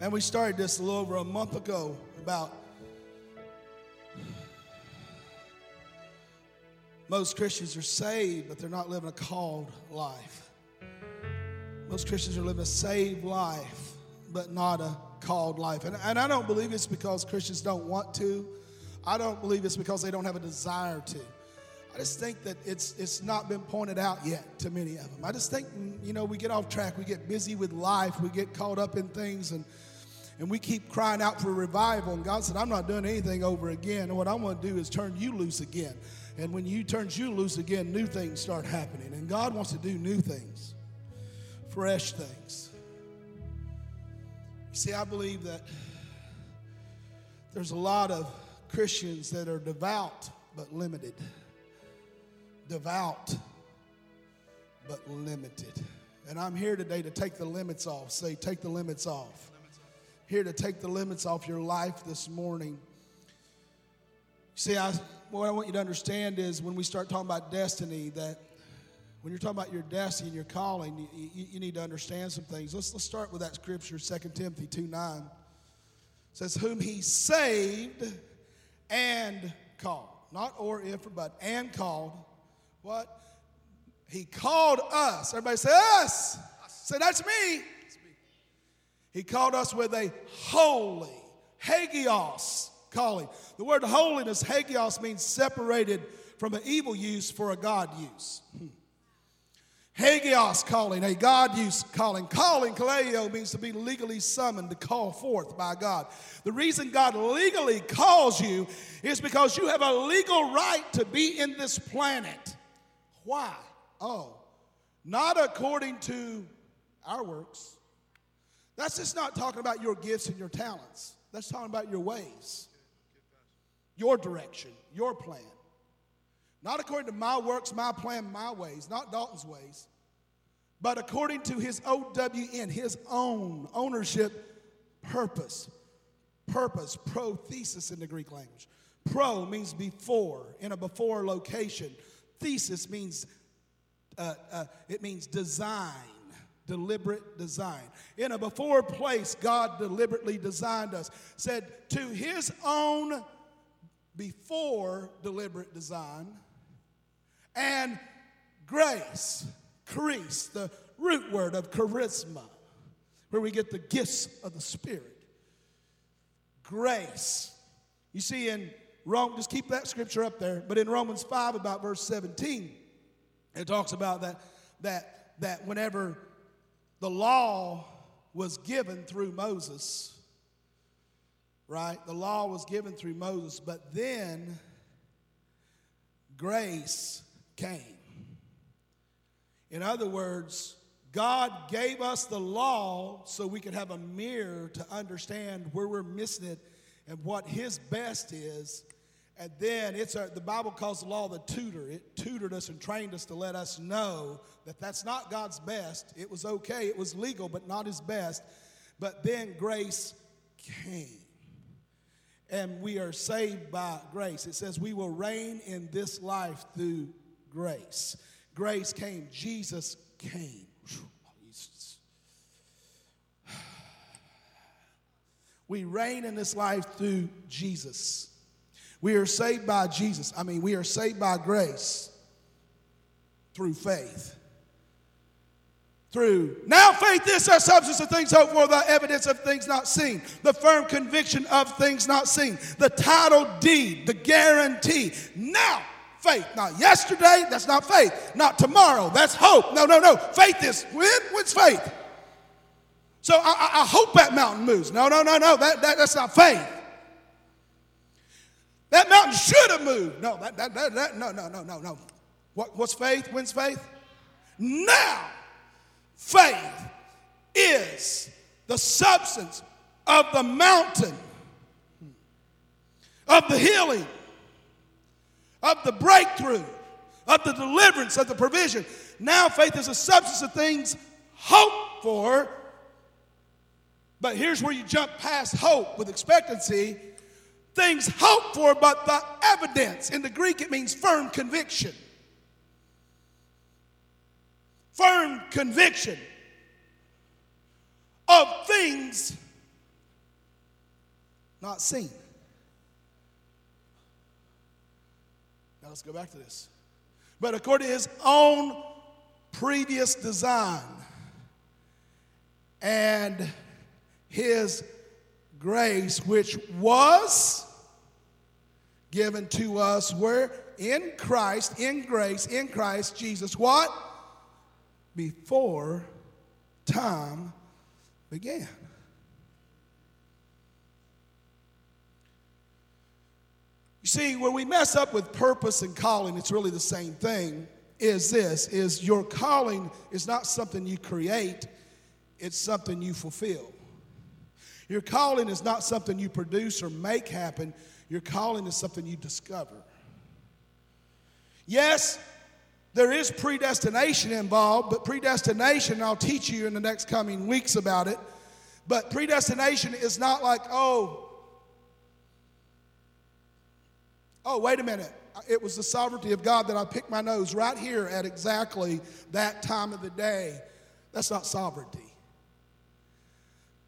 And we started this a little over a month ago about most Christians are saved, but they're not living a called life. Most Christians are living a saved life, but not a called life. And, and I don't believe it's because Christians don't want to. I don't believe it's because they don't have a desire to. I just think that it's it's not been pointed out yet to many of them. I just think you know we get off track, we get busy with life, we get caught up in things, and and we keep crying out for revival. And God said, "I'm not doing anything over again. And what I want to do is turn you loose again. And when you turns you loose again, new things start happening. And God wants to do new things, fresh things. See, I believe that there's a lot of Christians that are devout but limited. Devout but limited. And I'm here today to take the limits off. Say, take the limits off. Here to take the limits off your life this morning. See, I, what I want you to understand is when we start talking about destiny, that when you're talking about your destiny and your calling, you, you, you need to understand some things. Let's, let's start with that scripture, 2 Timothy 2 9. It says, Whom he saved and called. Not or if, but and called. What? He called us. Everybody say us. Say that's me. He called us with a holy, hagios calling. The word holiness, hagios, means separated from an evil use for a God use. Hmm. Hagios calling, a God use calling. Calling, kaleo, means to be legally summoned, to call forth by God. The reason God legally calls you is because you have a legal right to be in this planet. Why? Oh, not according to our works. That's just not talking about your gifts and your talents. That's talking about your ways, your direction, your plan. Not according to my works, my plan, my ways, not Dalton's ways, but according to his OWN, his own ownership purpose. Purpose, prothesis in the Greek language. Pro means before, in a before location. Thesis means uh, uh, it means design, deliberate design. In a before place, God deliberately designed us. Said to his own before deliberate design and grace, charis, the root word of charisma, where we get the gifts of the Spirit. Grace. You see, in Rome, just keep that scripture up there, but in Romans 5, about verse 17, it talks about that, that, that whenever the law was given through Moses, right? The law was given through Moses, but then grace came. In other words, God gave us the law so we could have a mirror to understand where we're missing it and what His best is. And then it's a, the Bible calls the law the tutor. It tutored us and trained us to let us know that that's not God's best. It was okay, it was legal, but not His best. But then grace came. And we are saved by grace. It says we will reign in this life through grace. Grace came, Jesus came. We reign in this life through Jesus. We are saved by Jesus. I mean, we are saved by grace through faith. Through now, faith is our substance of things hoped for, the evidence of things not seen, the firm conviction of things not seen, the title deed, the guarantee. Now, faith. Not yesterday, that's not faith. Not tomorrow, that's hope. No, no, no. Faith is when? When's faith? So I, I, I hope that mountain moves. No, no, no, no. That, that, that's not faith. That mountain should have moved. No, that, that, that, that, no, no, no, no, no. What, what's faith? When's faith? Now, faith is the substance of the mountain, of the healing, of the breakthrough, of the deliverance, of the provision. Now, faith is a substance of things hoped for. But here's where you jump past hope with expectancy things hoped for, but the evidence. In the Greek, it means firm conviction. Firm conviction of things not seen. Now let's go back to this. But according to his own previous design and his grace, which was given to us, where in Christ, in grace, in Christ Jesus, what? Before time began. You see, when we mess up with purpose and calling, it's really the same thing. Is this is your calling is not something you create, it's something you fulfill. Your calling is not something you produce or make happen, your calling is something you discover. Yes, there is predestination involved, but predestination, I'll teach you in the next coming weeks about it. But predestination is not like, oh, oh, wait a minute. It was the sovereignty of God that I picked my nose right here at exactly that time of the day. That's not sovereignty.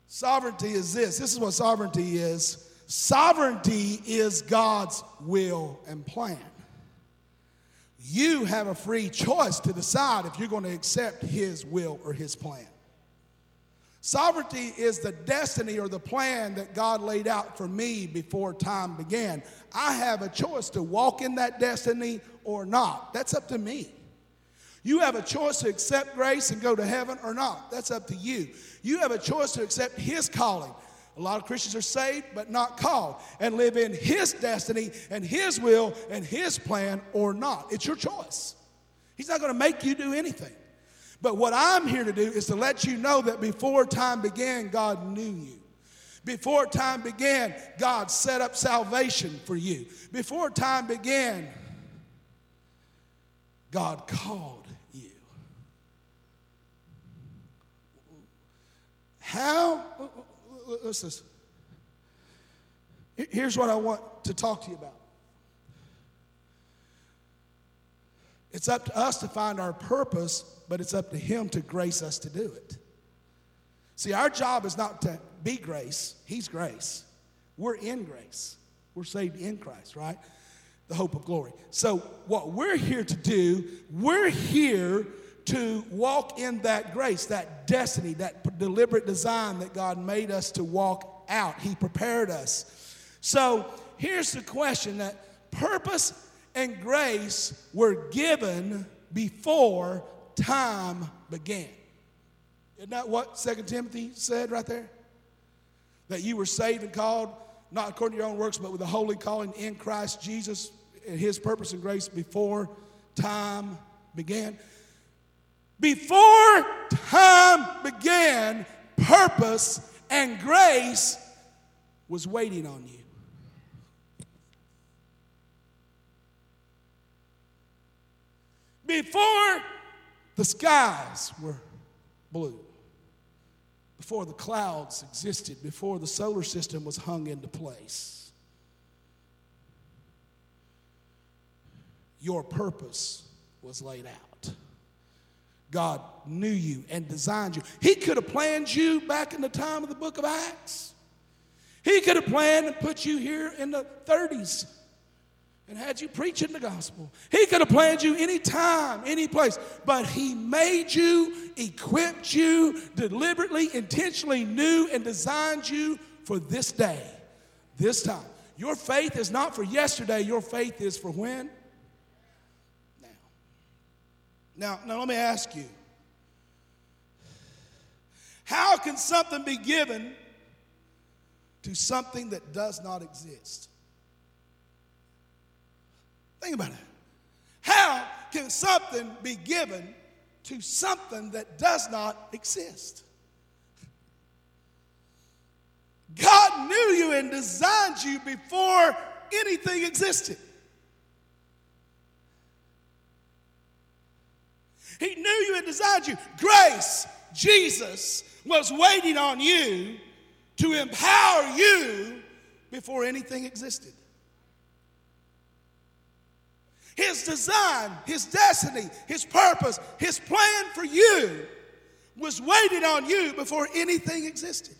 Sovereignty is this this is what sovereignty is sovereignty is God's will and plan. You have a free choice to decide if you're going to accept His will or His plan. Sovereignty is the destiny or the plan that God laid out for me before time began. I have a choice to walk in that destiny or not. That's up to me. You have a choice to accept grace and go to heaven or not. That's up to you. You have a choice to accept His calling. A lot of Christians are saved but not called and live in His destiny and His will and His plan or not. It's your choice. He's not going to make you do anything. But what I'm here to do is to let you know that before time began, God knew you. Before time began, God set up salvation for you. Before time began, God called you. How? Listen. Here's what I want to talk to you about. It's up to us to find our purpose, but it's up to Him to grace us to do it. See, our job is not to be grace, He's grace. We're in grace. We're saved in Christ, right? The hope of glory. So, what we're here to do, we're here to walk in that grace, that destiny, that deliberate design that God made us to walk out. He prepared us. So, here's the question that purpose and grace were given before time began. Isn't that what 2 Timothy said right there? That you were saved and called, not according to your own works, but with a holy calling in Christ Jesus and his purpose and grace before time began. Before time began, purpose and grace was waiting on you. Before the skies were blue, before the clouds existed, before the solar system was hung into place, your purpose was laid out. God knew you and designed you. He could have planned you back in the time of the book of Acts. He could have planned and put you here in the 30s and had you preaching the gospel. He could have planned you any time, any place, but He made you, equipped you, deliberately, intentionally knew and designed you for this day, this time. Your faith is not for yesterday, your faith is for when? Now. Now, let me ask you. How can something be given to something that does not exist? Think about it. How can something be given to something that does not exist? God knew you and designed you before anything existed. He knew you and designed you. Grace, Jesus, was waiting on you to empower you before anything existed. His design, His destiny, His purpose, His plan for you was waiting on you before anything existed.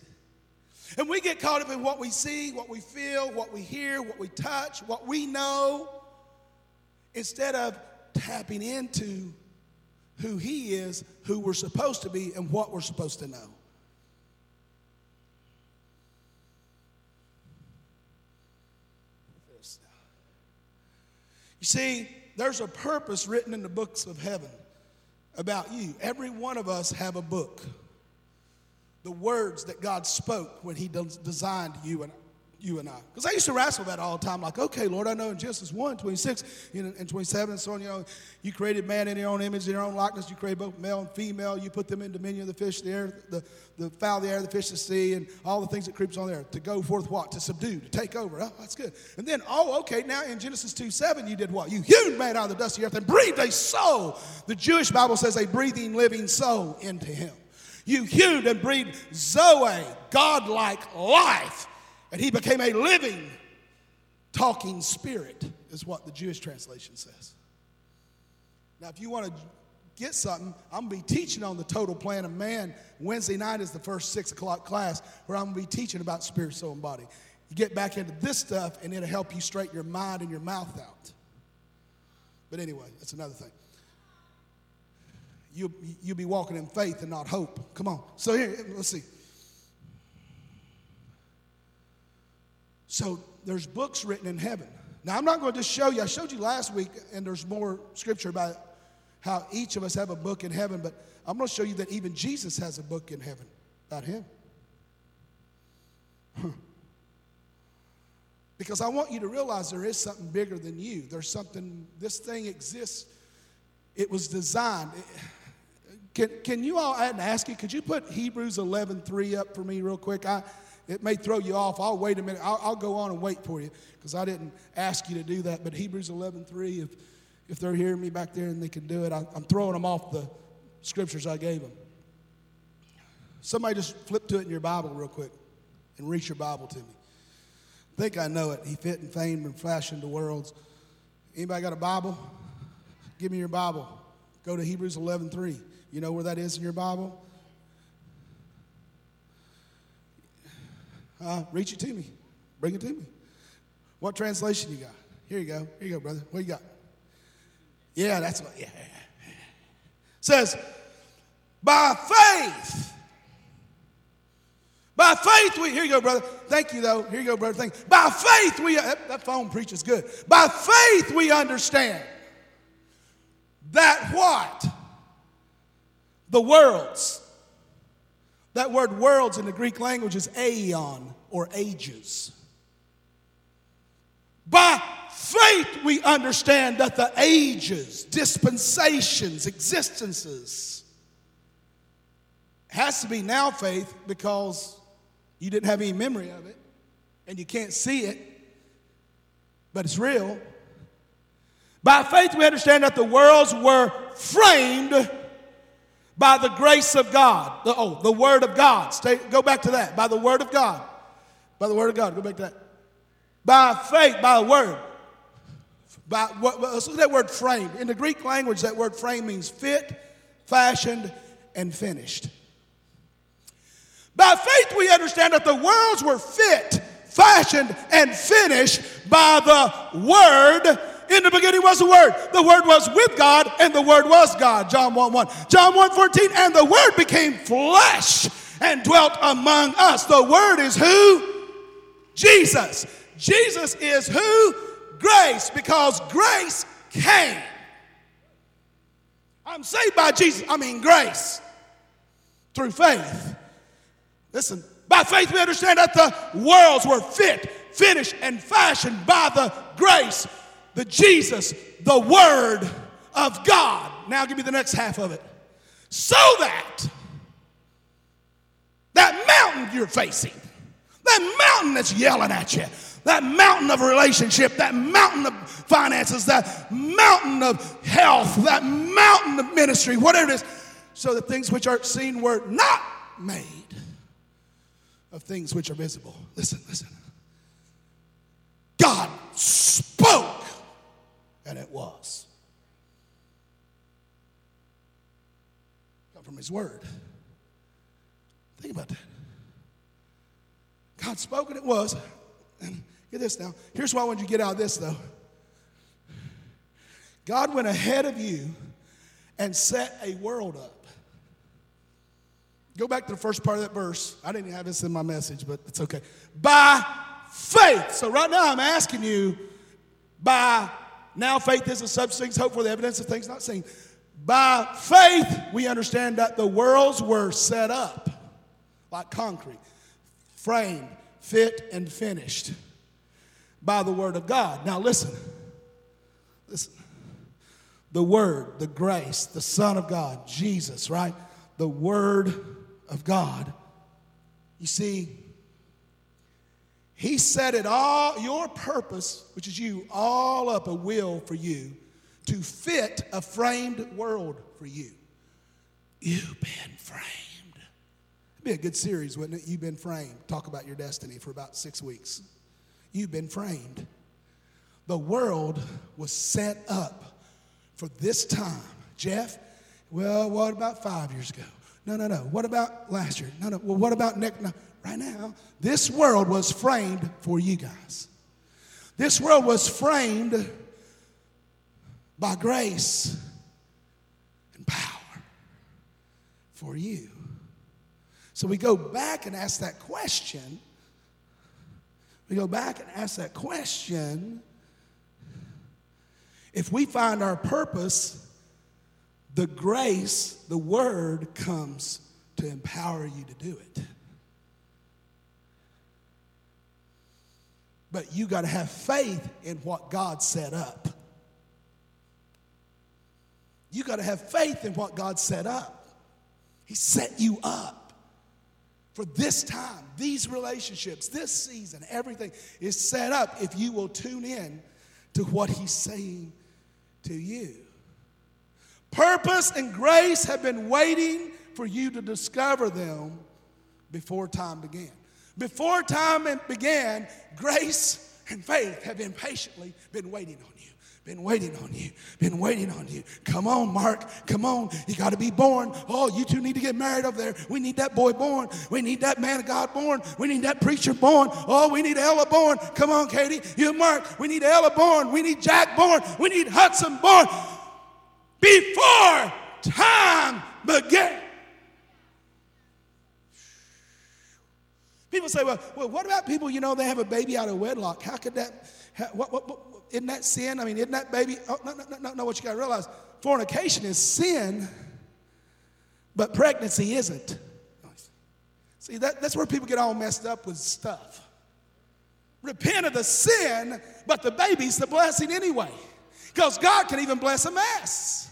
And we get caught up in what we see, what we feel, what we hear, what we touch, what we know, instead of tapping into who He is, who we're supposed to be, and what we're supposed to know. You see, there's a purpose written in the books of heaven about you. Every one of us have a book. The words that God spoke when He designed you and you and I. Because I used to wrestle that all the time, like, okay, Lord, I know in Genesis 1, 26, you know, and 27, and so on, you know, you created man in your own image, in your own likeness. You created both male and female. You put them in dominion of the fish, the air, the, the fowl the air, the fish the sea, and all the things that creeps on there. To go forth what? To subdue, to take over. Oh, that's good. And then, oh, okay, now in Genesis 2, 7, you did what? You hewed man out of the dust of the earth and breathed a soul. The Jewish Bible says a breathing, living soul into him. You hewed and breathed Zoe, God-like life and he became a living, talking spirit, is what the Jewish translation says. Now, if you want to get something, I'm going to be teaching on the total plan of man. Wednesday night is the first six o'clock class where I'm going to be teaching about spirit, soul, and body. You get back into this stuff, and it'll help you straighten your mind and your mouth out. But anyway, that's another thing. You, you'll be walking in faith and not hope. Come on. So here, let's see. So there's books written in heaven. Now, I'm not going to just show you, I showed you last week, and there's more scripture about how each of us have a book in heaven, but I'm going to show you that even Jesus has a book in heaven about him. Because I want you to realize there is something bigger than you. There's something, this thing exists. It was designed. Can, can you all, I had to ask you, could you put Hebrews 11 3 up for me real quick? I, it may throw you off. I'll wait a minute. I'll, I'll go on and wait for you because I didn't ask you to do that. But Hebrews 11 3, if, if they're hearing me back there and they can do it, I, I'm throwing them off the scriptures I gave them. Somebody just flip to it in your Bible real quick and read your Bible to me. Think I know it. He fit and famed and fashioned into worlds. Anybody got a Bible? Give me your Bible. Go to Hebrews 11 3. You know where that is in your Bible? Uh, reach it to me. Bring it to me. What translation you got? Here you go. Here you go, brother. What you got? Yeah, that's what. Yeah. Says, by faith. By faith, we, here you go, brother. Thank you, though. Here you go, brother. Thank you. By faith, we, that, that phone preaches good. By faith, we understand that what? The worlds that word worlds in the Greek language is aeon or ages. By faith, we understand that the ages, dispensations, existences has to be now faith because you didn't have any memory of it and you can't see it, but it's real. By faith, we understand that the worlds were framed by the grace of God. The, oh, the Word of God. Stay, go back to that. By the Word of God. By the Word of God. Go back to that. By faith, by the Word. By what, let's look at that word framed. In the Greek language, that word frame means fit, fashioned, and finished. By faith, we understand that the worlds were fit, fashioned, and finished by the Word in the beginning was the Word. The Word was with God, and the Word was God. John 1 1. John 1 14. And the Word became flesh and dwelt among us. The Word is who? Jesus. Jesus is who? Grace, because grace came. I'm saved by Jesus. I mean, grace through faith. Listen, by faith we understand that the worlds were fit, finished, and fashioned by the grace the Jesus, the Word of God. Now give me the next half of it. So that that mountain you're facing, that mountain that's yelling at you, that mountain of relationship, that mountain of finances, that mountain of health, that mountain of ministry, whatever it is, so the things which are seen were not made of things which are visible. Listen, listen. God spoke and it was. Come from His Word. Think about that. God spoke and it was. And get this now. Here's why I want you to get out of this though. God went ahead of you and set a world up. Go back to the first part of that verse. I didn't have this in my message, but it's okay. By faith. So right now I'm asking you, by now faith is a substance hope for the evidence of things not seen. By faith, we understand that the worlds were set up like concrete, framed, fit, and finished by the word of God. Now listen. Listen. The word, the grace, the Son of God, Jesus, right? The word of God. You see, he set it all, your purpose, which is you, all up a will for you to fit a framed world for you. You've been framed. It'd be a good series, wouldn't it? You've been framed. Talk about your destiny for about six weeks. You've been framed. The world was set up for this time. Jeff, well, what about five years ago? No, no, no. What about last year? No, no. Well, what about next? No. Right now, this world was framed for you guys. This world was framed by grace and power for you. So we go back and ask that question. We go back and ask that question. If we find our purpose, the grace, the word comes to empower you to do it. But you got to have faith in what God set up. You got to have faith in what God set up. He set you up for this time, these relationships, this season, everything is set up if you will tune in to what He's saying to you. Purpose and grace have been waiting for you to discover them before time began. Before time began, grace and faith have been patiently been waiting on you. Been waiting on you. Been waiting on you. Come on, Mark. Come on. You got to be born. Oh, you two need to get married over there. We need that boy born. We need that man of God born. We need that preacher born. Oh, we need Ella born. Come on, Katie. You, Mark. We need Ella born. We need Jack born. We need Hudson born. Before time began. People say, well, well, what about people, you know, they have a baby out of wedlock? How could that, how, what, what, what, isn't that sin? I mean, isn't that baby? Oh, no, no, no, no, what you got to realize fornication is sin, but pregnancy isn't. See, that, that's where people get all messed up with stuff. Repent of the sin, but the baby's the blessing anyway. Because God can even bless a mess.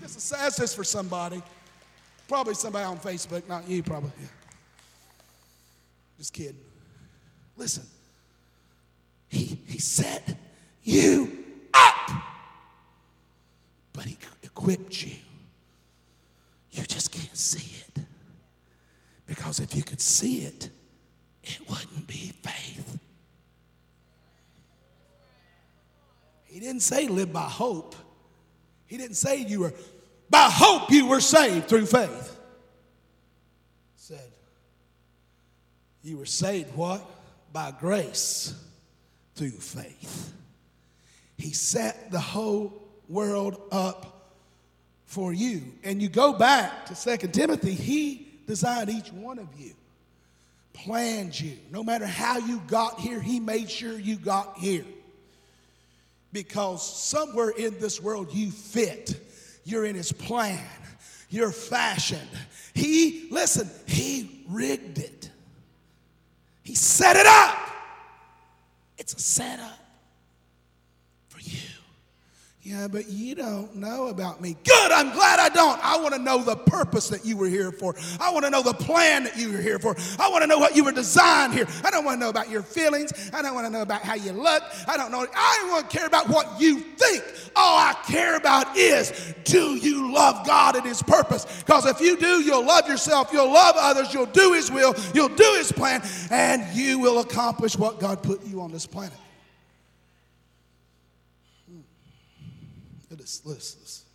This is this for somebody. Probably somebody on Facebook, not you, probably. Yeah. Just kidding. Listen, he, he set you up, but he equipped you. You just can't see it. Because if you could see it, it wouldn't be faith. He didn't say live by hope. He didn't say you were, by hope you were saved through faith. He said, you were saved what? By grace through faith. He set the whole world up for you. And you go back to Second Timothy, he designed each one of you, planned you. No matter how you got here, he made sure you got here. Because somewhere in this world you fit. You're in his plan. You're fashioned. He, listen, he rigged it. He set it up. It's a setup for you. Yeah, but you don't know about me. Good, I'm glad I don't. I want to know the purpose that you were here for. I want to know the plan that you were here for. I want to know what you were designed here. I don't want to know about your feelings. I don't want to know about how you look. I don't know. I don't want to care about what you think. All I care about is do you love God and His purpose? Because if you do, you'll love yourself, you'll love others, you'll do His will, you'll do His plan, and you will accomplish what God put you on this planet. Listen.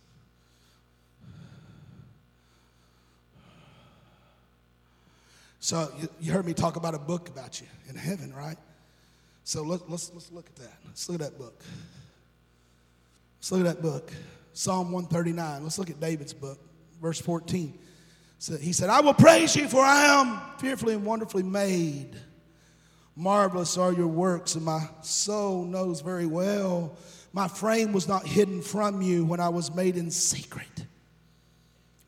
So you, you heard me talk about a book about you in heaven, right? So let, let's, let's look at that. Let's look at that book. Let's look at that book. Psalm 139. Let's look at David's book, verse 14. So he said, I will praise you, for I am fearfully and wonderfully made. Marvelous are your works, and my soul knows very well. My frame was not hidden from you when I was made in secret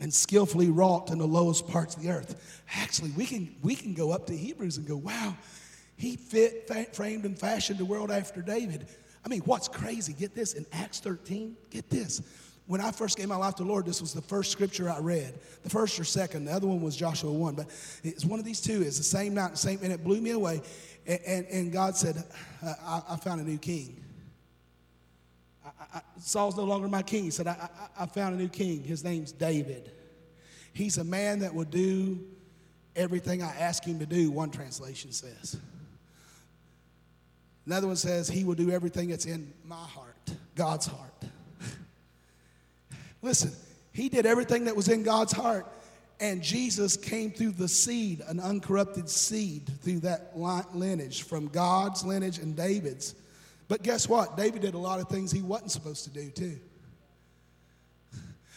and skillfully wrought in the lowest parts of the earth. Actually, we can, we can go up to Hebrews and go, wow, he fit, fa- framed, and fashioned the world after David. I mean, what's crazy? Get this in Acts 13, get this. When I first gave my life to the Lord, this was the first scripture I read. The first or second, the other one was Joshua 1, but it's one of these two. It's the same night, same, and it blew me away. And, and, and God said, uh, I, I found a new king. I, I, Saul's no longer my king. He said, I, I, found a new king. His name's David. He's a man that will do everything I ask him to do, one translation says. Another one says, He will do everything that's in my heart, God's heart. Listen, He did everything that was in God's heart, and Jesus came through the seed, an uncorrupted seed, through that lineage from God's lineage and David's. But guess what? David did a lot of things he wasn't supposed to do, too.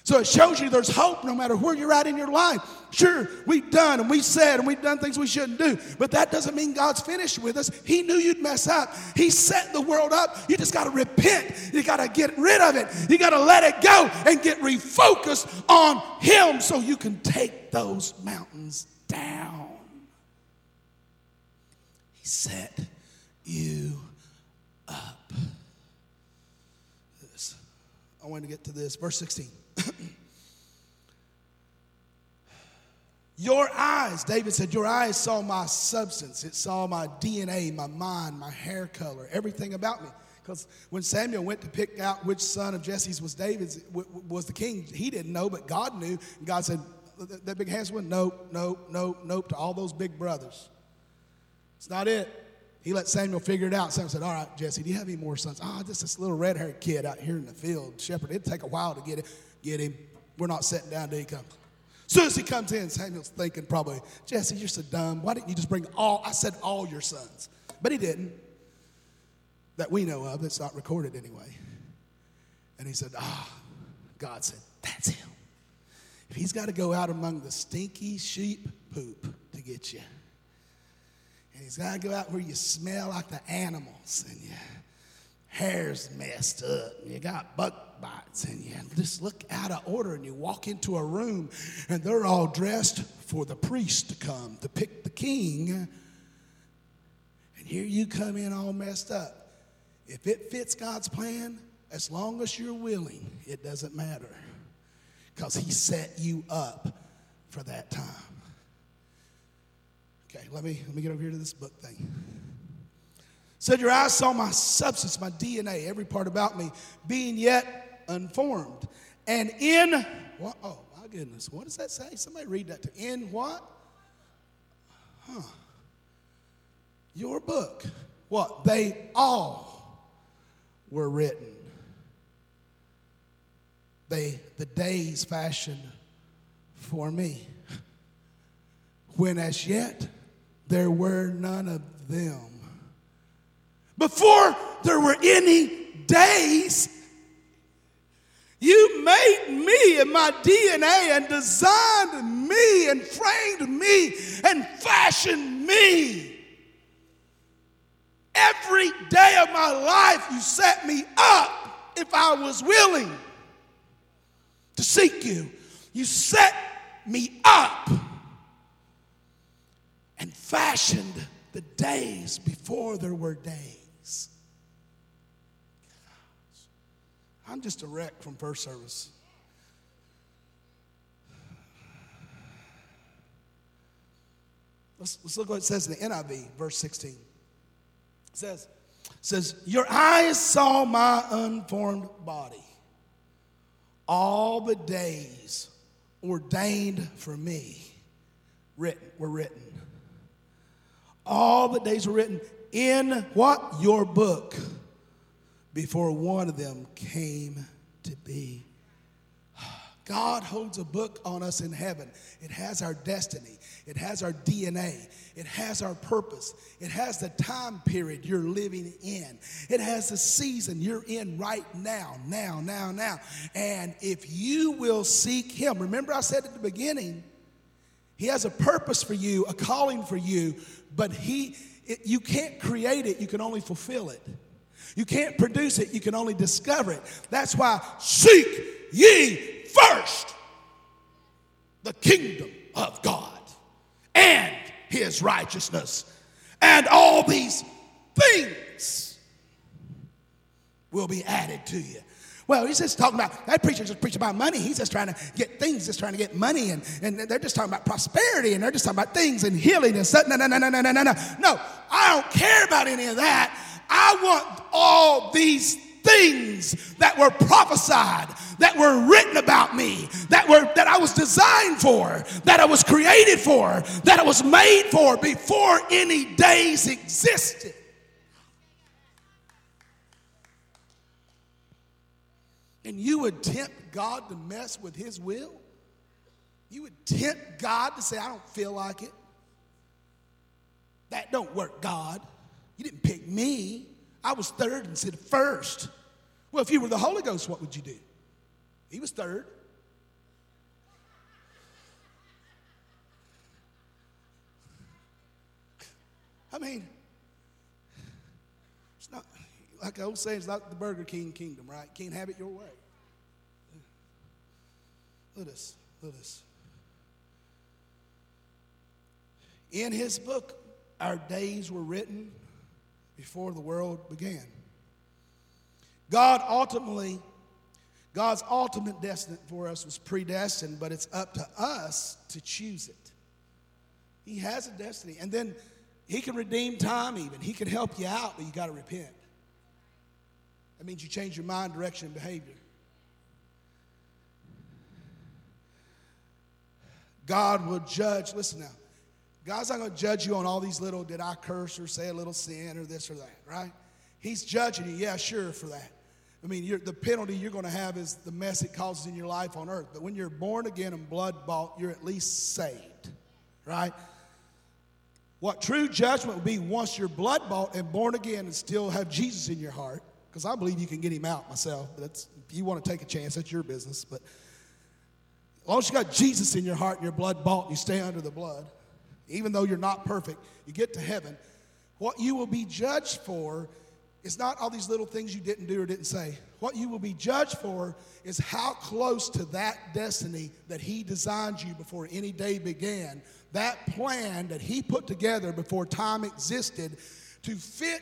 So it shows you there's hope no matter where you're at in your life. Sure, we've done and we've said and we've done things we shouldn't do, but that doesn't mean God's finished with us. He knew you'd mess up. He set the world up. You just got to repent. You got to get rid of it. You got to let it go and get refocused on Him so you can take those mountains down. He set you up. This. I want to get to this. Verse 16. Your eyes, David said, Your eyes saw my substance. It saw my DNA, my mind, my hair color, everything about me. Because when Samuel went to pick out which son of Jesse's was David's, was the king, he didn't know, but God knew. And God said, That big handsome one, nope, nope, nope, nope, to all those big brothers. It's not it. He let Samuel figure it out. Samuel said, All right, Jesse, do you have any more sons? Ah, oh, just this little red haired kid out here in the field, shepherd. It'd take a while to get it. Get him. We're not sitting down till he comes. Soon as he comes in, Samuel's thinking probably, Jesse, you're so dumb. Why didn't you just bring all, I said all your sons. But he didn't. That we know of, that's not recorded anyway. And he said, ah, oh. God said, that's him. If he's got to go out among the stinky sheep poop to get you, and he's got to go out where you smell like the animals and your hair's messed up and you got bug bites and you just look out of order and you walk into a room and they're all dressed for the priest to come to pick the king. And here you come in all messed up. If it fits God's plan, as long as you're willing, it doesn't matter because He set you up for that time. Okay, let me, let me get over here to this book thing. Said, Your eyes saw my substance, my DNA, every part about me, being yet unformed. And in what? Oh my goodness, what does that say? Somebody read that to in what? Huh. Your book. What? They all were written. They the days fashioned for me. When as yet there were none of them. Before there were any days you made me in my DNA and designed me and framed me and fashioned me. Every day of my life, you set me up if I was willing to seek you. You set me up and fashioned the days before there were days. I'm just a wreck from first service. Let's, let's look what it says in the NIV, verse 16. It says, it says, Your eyes saw my unformed body. All the days ordained for me written were written. All the days were written in what? Your book before one of them came to be. God holds a book on us in heaven. It has our destiny, it has our DNA, it has our purpose, it has the time period you're living in, it has the season you're in right now, now, now, now. And if you will seek Him, remember I said at the beginning, He has a purpose for you, a calling for you, but He, it, you can't create it, you can only fulfill it. You can't produce it, you can only discover it. That's why seek ye first the kingdom of God and his righteousness. And all these things will be added to you. Well, he's just talking about that preacher just preaching about money. He's just trying to get things, just trying to get money, and, and they're just talking about prosperity, and they're just talking about things and healing and stuff. No, no, no, no, no, no, no, no. No, I don't care about any of that. I want all these things that were prophesied, that were written about me, that were that I was designed for, that I was created for, that I was made for before any days existed. And you would tempt God to mess with his will? You would tempt God to say, I don't feel like it. That don't work, God. You didn't pick me. I was third instead of first. Well, if you were the Holy Ghost, what would you do? He was third. I mean, like I always say, it's not the Burger King kingdom, right? Can't have it your way. Look at this, look at this. In his book, our days were written before the world began. God ultimately, God's ultimate destiny for us was predestined, but it's up to us to choose it. He has a destiny. And then He can redeem time, even. He can help you out, but you got to repent. That means you change your mind, direction, and behavior. God will judge. Listen now. God's not going to judge you on all these little, did I curse or say a little sin or this or that, right? He's judging you, yeah, sure, for that. I mean, the penalty you're going to have is the mess it causes in your life on earth. But when you're born again and blood bought, you're at least saved, right? What true judgment would be once you're blood bought and born again and still have Jesus in your heart, because I believe you can get him out myself. That's, if you want to take a chance, that's your business. But as long as you got Jesus in your heart and you're blood bought and you stay under the blood, even though you're not perfect, you get to heaven. What you will be judged for is not all these little things you didn't do or didn't say. What you will be judged for is how close to that destiny that He designed you before any day began, that plan that He put together before time existed to fit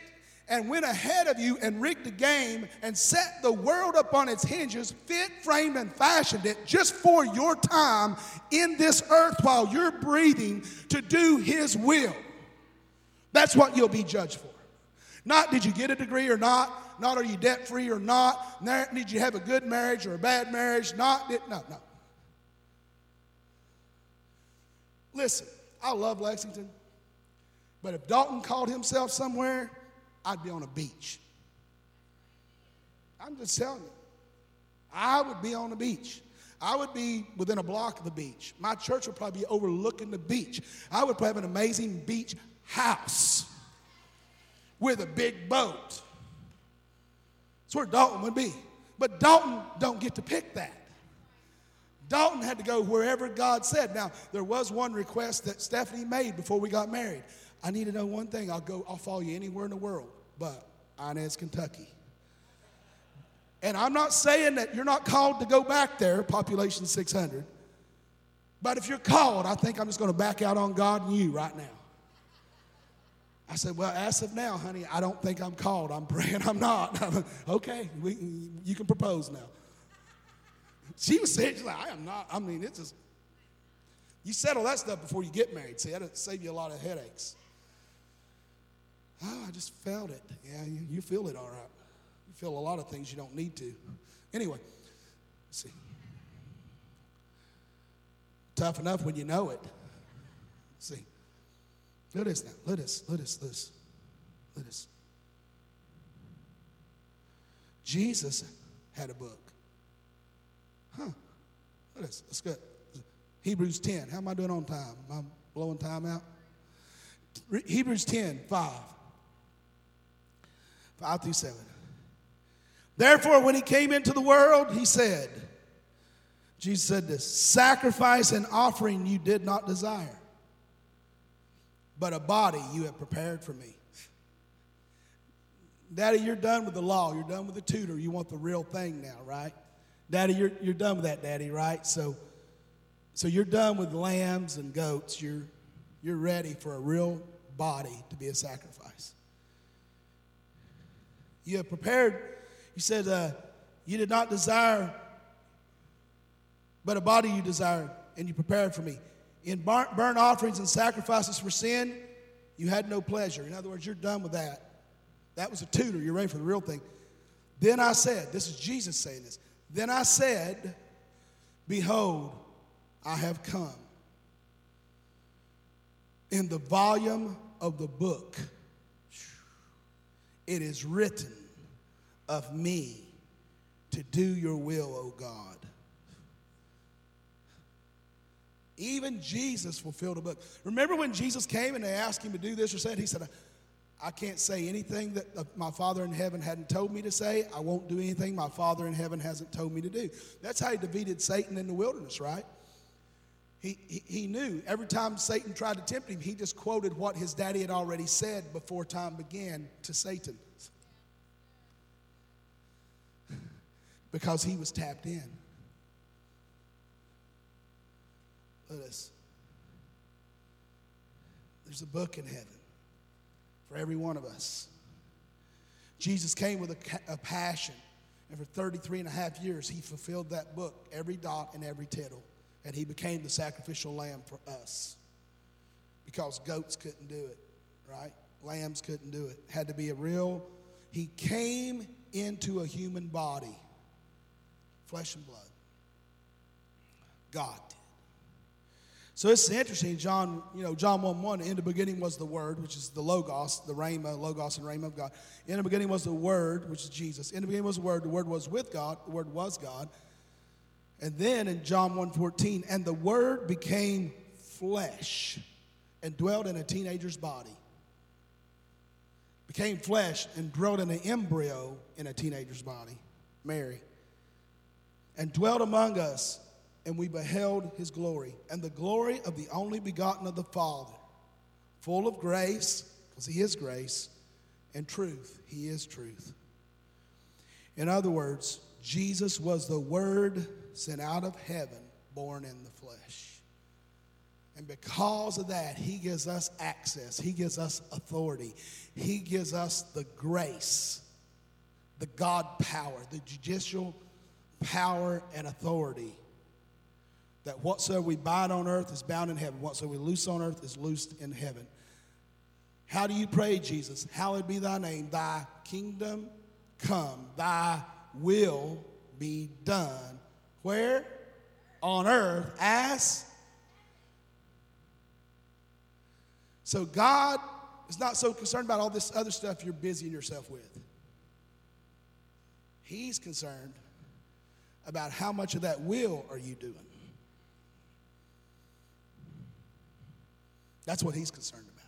and went ahead of you and rigged the game and set the world up on its hinges, fit, framed, and fashioned it just for your time in this earth while you're breathing to do His will. That's what you'll be judged for. Not did you get a degree or not, not are you debt free or not, not did you have a good marriage or a bad marriage, not did, no, no. Listen, I love Lexington, but if Dalton called himself somewhere, I'd be on a beach. I'm just telling you. I would be on the beach. I would be within a block of the beach. My church would probably be overlooking the beach. I would probably have an amazing beach house with a big boat. That's where Dalton would be. But Dalton don't get to pick that. Dalton had to go wherever God said. Now, there was one request that Stephanie made before we got married. I need to know one thing. I'll go, I'll follow you anywhere in the world, but Inez, Kentucky. And I'm not saying that you're not called to go back there, population 600. But if you're called, I think I'm just going to back out on God and you right now. I said, Well, as of now, honey, I don't think I'm called. I'm praying I'm not. okay, we, you can propose now. She was saying, she's like, I am not. I mean, it's just, you settle that stuff before you get married. See, that'll save you a lot of headaches. Oh, I just felt it. Yeah, you, you feel it all right. You feel a lot of things you don't need to. Anyway, see. Tough enough when you know it. See. Look at this now. Look at this. Look at this. Look at this. Look at this. Jesus had a book. Huh. Look Let's, let's go. Hebrews 10. How am I doing on time? Am I blowing time out? Hebrews 10, 5. 5 through 7. Therefore, when he came into the world, he said, Jesus said this sacrifice and offering you did not desire, but a body you have prepared for me. Daddy, you're done with the law. You're done with the tutor. You want the real thing now, right? Daddy, you're, you're done with that, Daddy, right? So, so you're done with lambs and goats. You're, you're ready for a real body to be a sacrifice. You have prepared, you said, uh, you did not desire, but a body you desired, and you prepared for me. In burnt offerings and sacrifices for sin, you had no pleasure. In other words, you're done with that. That was a tutor. You're ready for the real thing. Then I said, this is Jesus saying this. Then I said, Behold, I have come. In the volume of the book, it is written of me to do your will, O God. Even Jesus fulfilled a book. Remember when Jesus came and they asked him to do this or said, He said, I can't say anything that uh, my Father in heaven hadn't told me to say. I won't do anything my Father in heaven hasn't told me to do. That's how he defeated Satan in the wilderness, right? He, he, knew every time Satan tried to tempt him, he just quoted what his daddy had already said before time began to Satan. Because he was tapped in. Let us. There's a book in heaven for every one of us. Jesus came with a, a, passion, and for 33 and a half years, he fulfilled that book, every dot and every tittle, and he became the sacrificial lamb for us. Because goats couldn't do it, right? Lambs couldn't do it. Had to be a real, he came into a human body, flesh and blood. God did. So it's interesting, John, you know, John 1 1, in the beginning was the Word, which is the Logos, the Rhema, Logos and Rhema of God. In the beginning was the Word, which is Jesus. In the beginning was the Word, the Word was with God, the Word was God. And then in John 1 14, and the Word became flesh and dwelt in a teenager's body. Became flesh and dwelt in an embryo in a teenager's body, Mary. And dwelt among us and we beheld his glory, and the glory of the only begotten of the Father, full of grace, because he is grace, and truth. He is truth. In other words, Jesus was the Word sent out of heaven, born in the flesh. And because of that, he gives us access, he gives us authority, he gives us the grace, the God power, the judicial power and authority that whatsoever we bind on earth is bound in heaven, whatsoever we loose on earth is loosed in heaven. How do you pray, Jesus? Hallowed be thy name, thy kingdom come, thy will be done. Where? On earth as. So God is not so concerned about all this other stuff you're busying yourself with. He's concerned about how much of that will are you doing. That's what he's concerned about.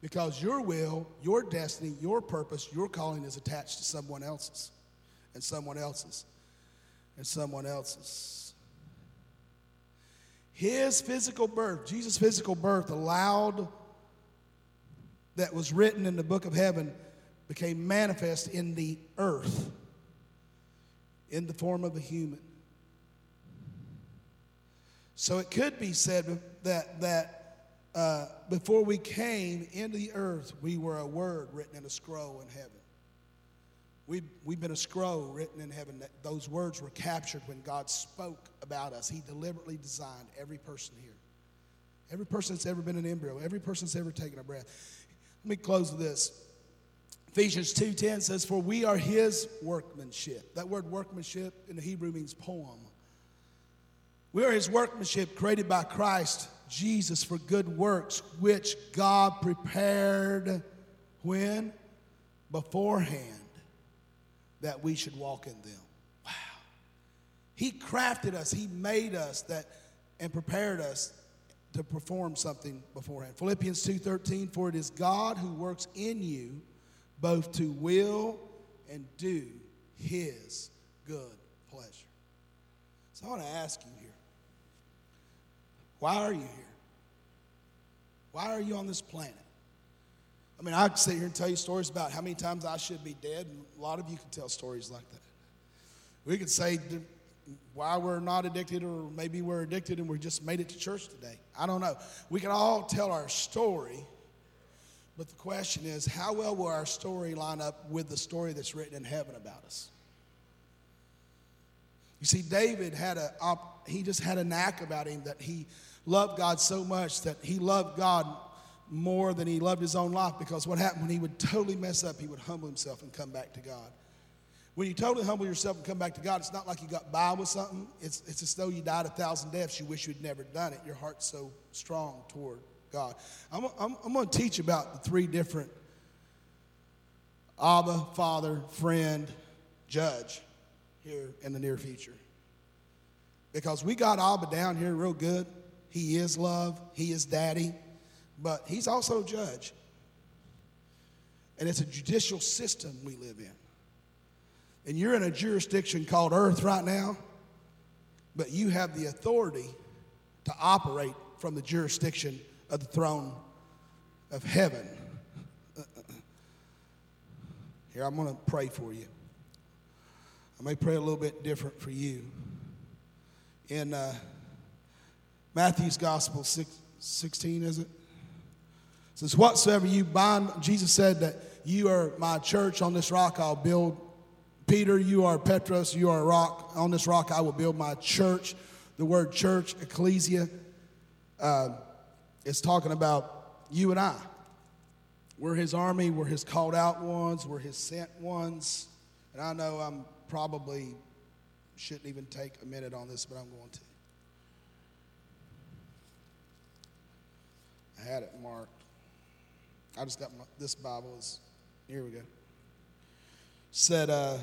Because your will, your destiny, your purpose, your calling is attached to someone else's, and someone else's, and someone else's. His physical birth, Jesus' physical birth, allowed that was written in the book of heaven became manifest in the earth in the form of a human. So it could be said that, that uh, before we came into the earth, we were a word written in a scroll in heaven. We've, we've been a scroll written in heaven. That those words were captured when God spoke about us. He deliberately designed every person here. Every person that's ever been an embryo, every person that's ever taken a breath. Let me close with this. Ephesians 2:10 says, For we are his workmanship. That word workmanship in the Hebrew means poem. We are his workmanship created by Christ Jesus for good works, which God prepared when? Beforehand, that we should walk in them. Wow. He crafted us, He made us that and prepared us to perform something beforehand. Philippians 2:13 for it is God who works in you both to will and do his good pleasure. So I want to ask you here. Why are you here? Why are you on this planet? I mean, I could sit here and tell you stories about how many times I should be dead, and a lot of you can tell stories like that. We could say why we're not addicted, or maybe we're addicted and we just made it to church today. I don't know. We can all tell our story, but the question is how well will our story line up with the story that's written in heaven about us? You see, David had a, he just had a knack about him that he loved God so much that he loved God more than he loved his own life because what happened when he would totally mess up, he would humble himself and come back to God. When you totally humble yourself and come back to God, it's not like you got by with something. It's, it's as though you died a thousand deaths. You wish you'd never done it. Your heart's so strong toward God. I'm, I'm, I'm going to teach about the three different Abba, Father, friend, judge here in the near future. Because we got Abba down here real good. He is love, He is daddy, but He's also a judge. And it's a judicial system we live in. And you're in a jurisdiction called earth right now, but you have the authority to operate from the jurisdiction of the throne of heaven. Here, I'm going to pray for you. I may pray a little bit different for you. In uh, Matthew's Gospel 6, 16, is it? Says, Whatsoever you bind, Jesus said that you are my church, on this rock I'll build. Peter, you are Petros, you are a rock. On this rock I will build my church. The word church, ecclesia, uh, is talking about you and I. We're his army, we're his called out ones, we're his sent ones. And I know I'm probably shouldn't even take a minute on this, but I'm going to. I had it marked. I just got my, this Bible is here we go. Said uh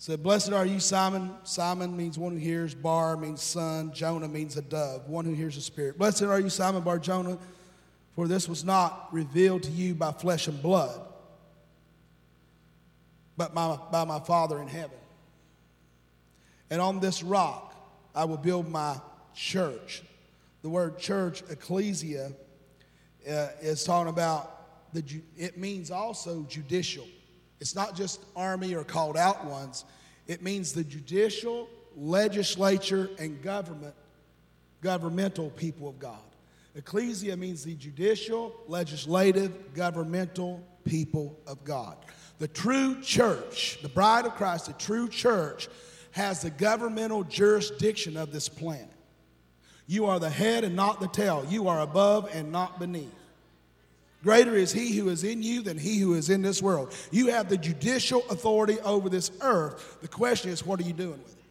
said, Blessed are you, Simon. Simon means one who hears. Bar means son. Jonah means a dove, one who hears the Spirit. Blessed are you, Simon Bar Jonah, for this was not revealed to you by flesh and blood, but by, by my Father in heaven. And on this rock I will build my church. The word church, ecclesia, uh, is talking about the, it means also judicial. It's not just army or called out ones, it means the judicial, legislature, and government, governmental people of God. Ecclesia means the judicial, legislative, governmental people of God. The true church, the bride of Christ, the true church, has the governmental jurisdiction of this planet. You are the head and not the tail. You are above and not beneath. Greater is he who is in you than he who is in this world. You have the judicial authority over this earth. The question is, what are you doing with it?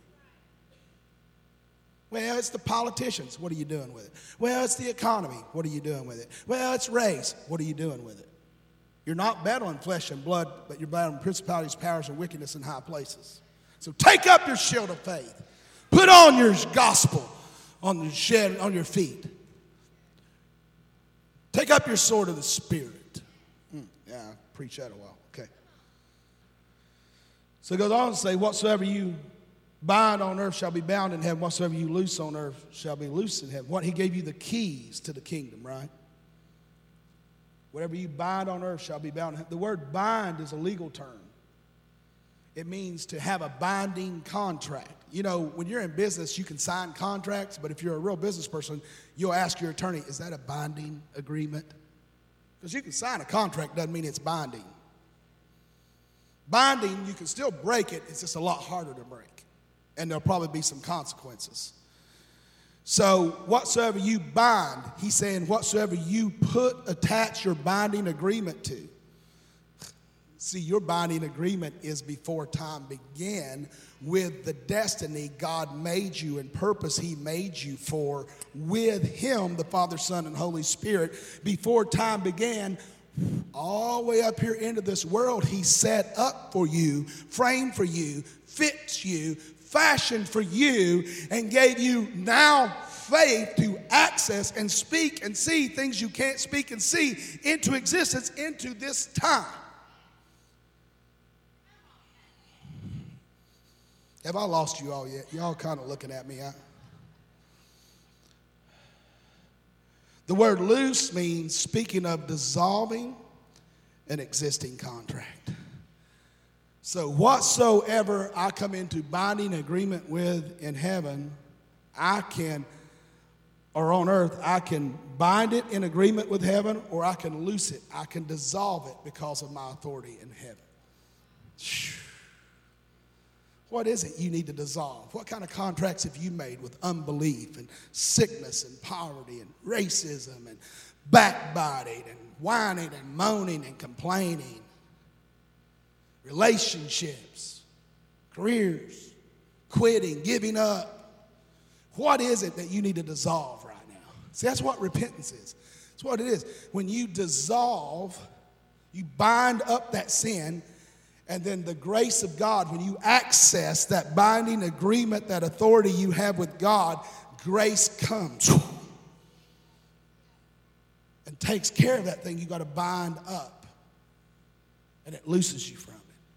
Well, it's the politicians. What are you doing with it? Well, it's the economy. What are you doing with it? Well, it's race. What are you doing with it? You're not battling flesh and blood, but you're battling principalities, powers, and wickedness in high places. So take up your shield of faith. Put on your gospel on, the shed, on your feet. Take up your sword of the Spirit. Mm, yeah, I preach that a while. Okay. So it goes on to say, Whatsoever you bind on earth shall be bound in heaven. Whatsoever you loose on earth shall be loose in heaven. What? He gave you the keys to the kingdom, right? Whatever you bind on earth shall be bound. The word bind is a legal term. It means to have a binding contract. You know, when you're in business, you can sign contracts, but if you're a real business person, you'll ask your attorney, is that a binding agreement? Because you can sign a contract, doesn't mean it's binding. Binding, you can still break it, it's just a lot harder to break. And there'll probably be some consequences. So, whatsoever you bind, he's saying, whatsoever you put, attach your binding agreement to. See, your binding agreement is before time began with the destiny God made you and purpose He made you for with Him, the Father, Son, and Holy Spirit. Before time began, all the way up here into this world he set up for you, framed for you, fits you, fashioned for you, and gave you now faith to access and speak and see things you can't speak and see into existence into this time. Have I lost you all yet? Y'all kind of looking at me. Huh? The word loose means speaking of dissolving an existing contract. So, whatsoever I come into binding agreement with in heaven, I can, or on earth, I can bind it in agreement with heaven or I can loose it. I can dissolve it because of my authority in heaven. What is it you need to dissolve? What kind of contracts have you made with unbelief and sickness and poverty and racism and backbiting and whining and moaning and complaining? Relationships, careers, quitting, giving up. What is it that you need to dissolve right now? See, that's what repentance is. That's what it is. When you dissolve, you bind up that sin and then the grace of God, when you access that binding agreement, that authority you have with God, grace comes and takes care of that thing you got to bind up. And it looses you from.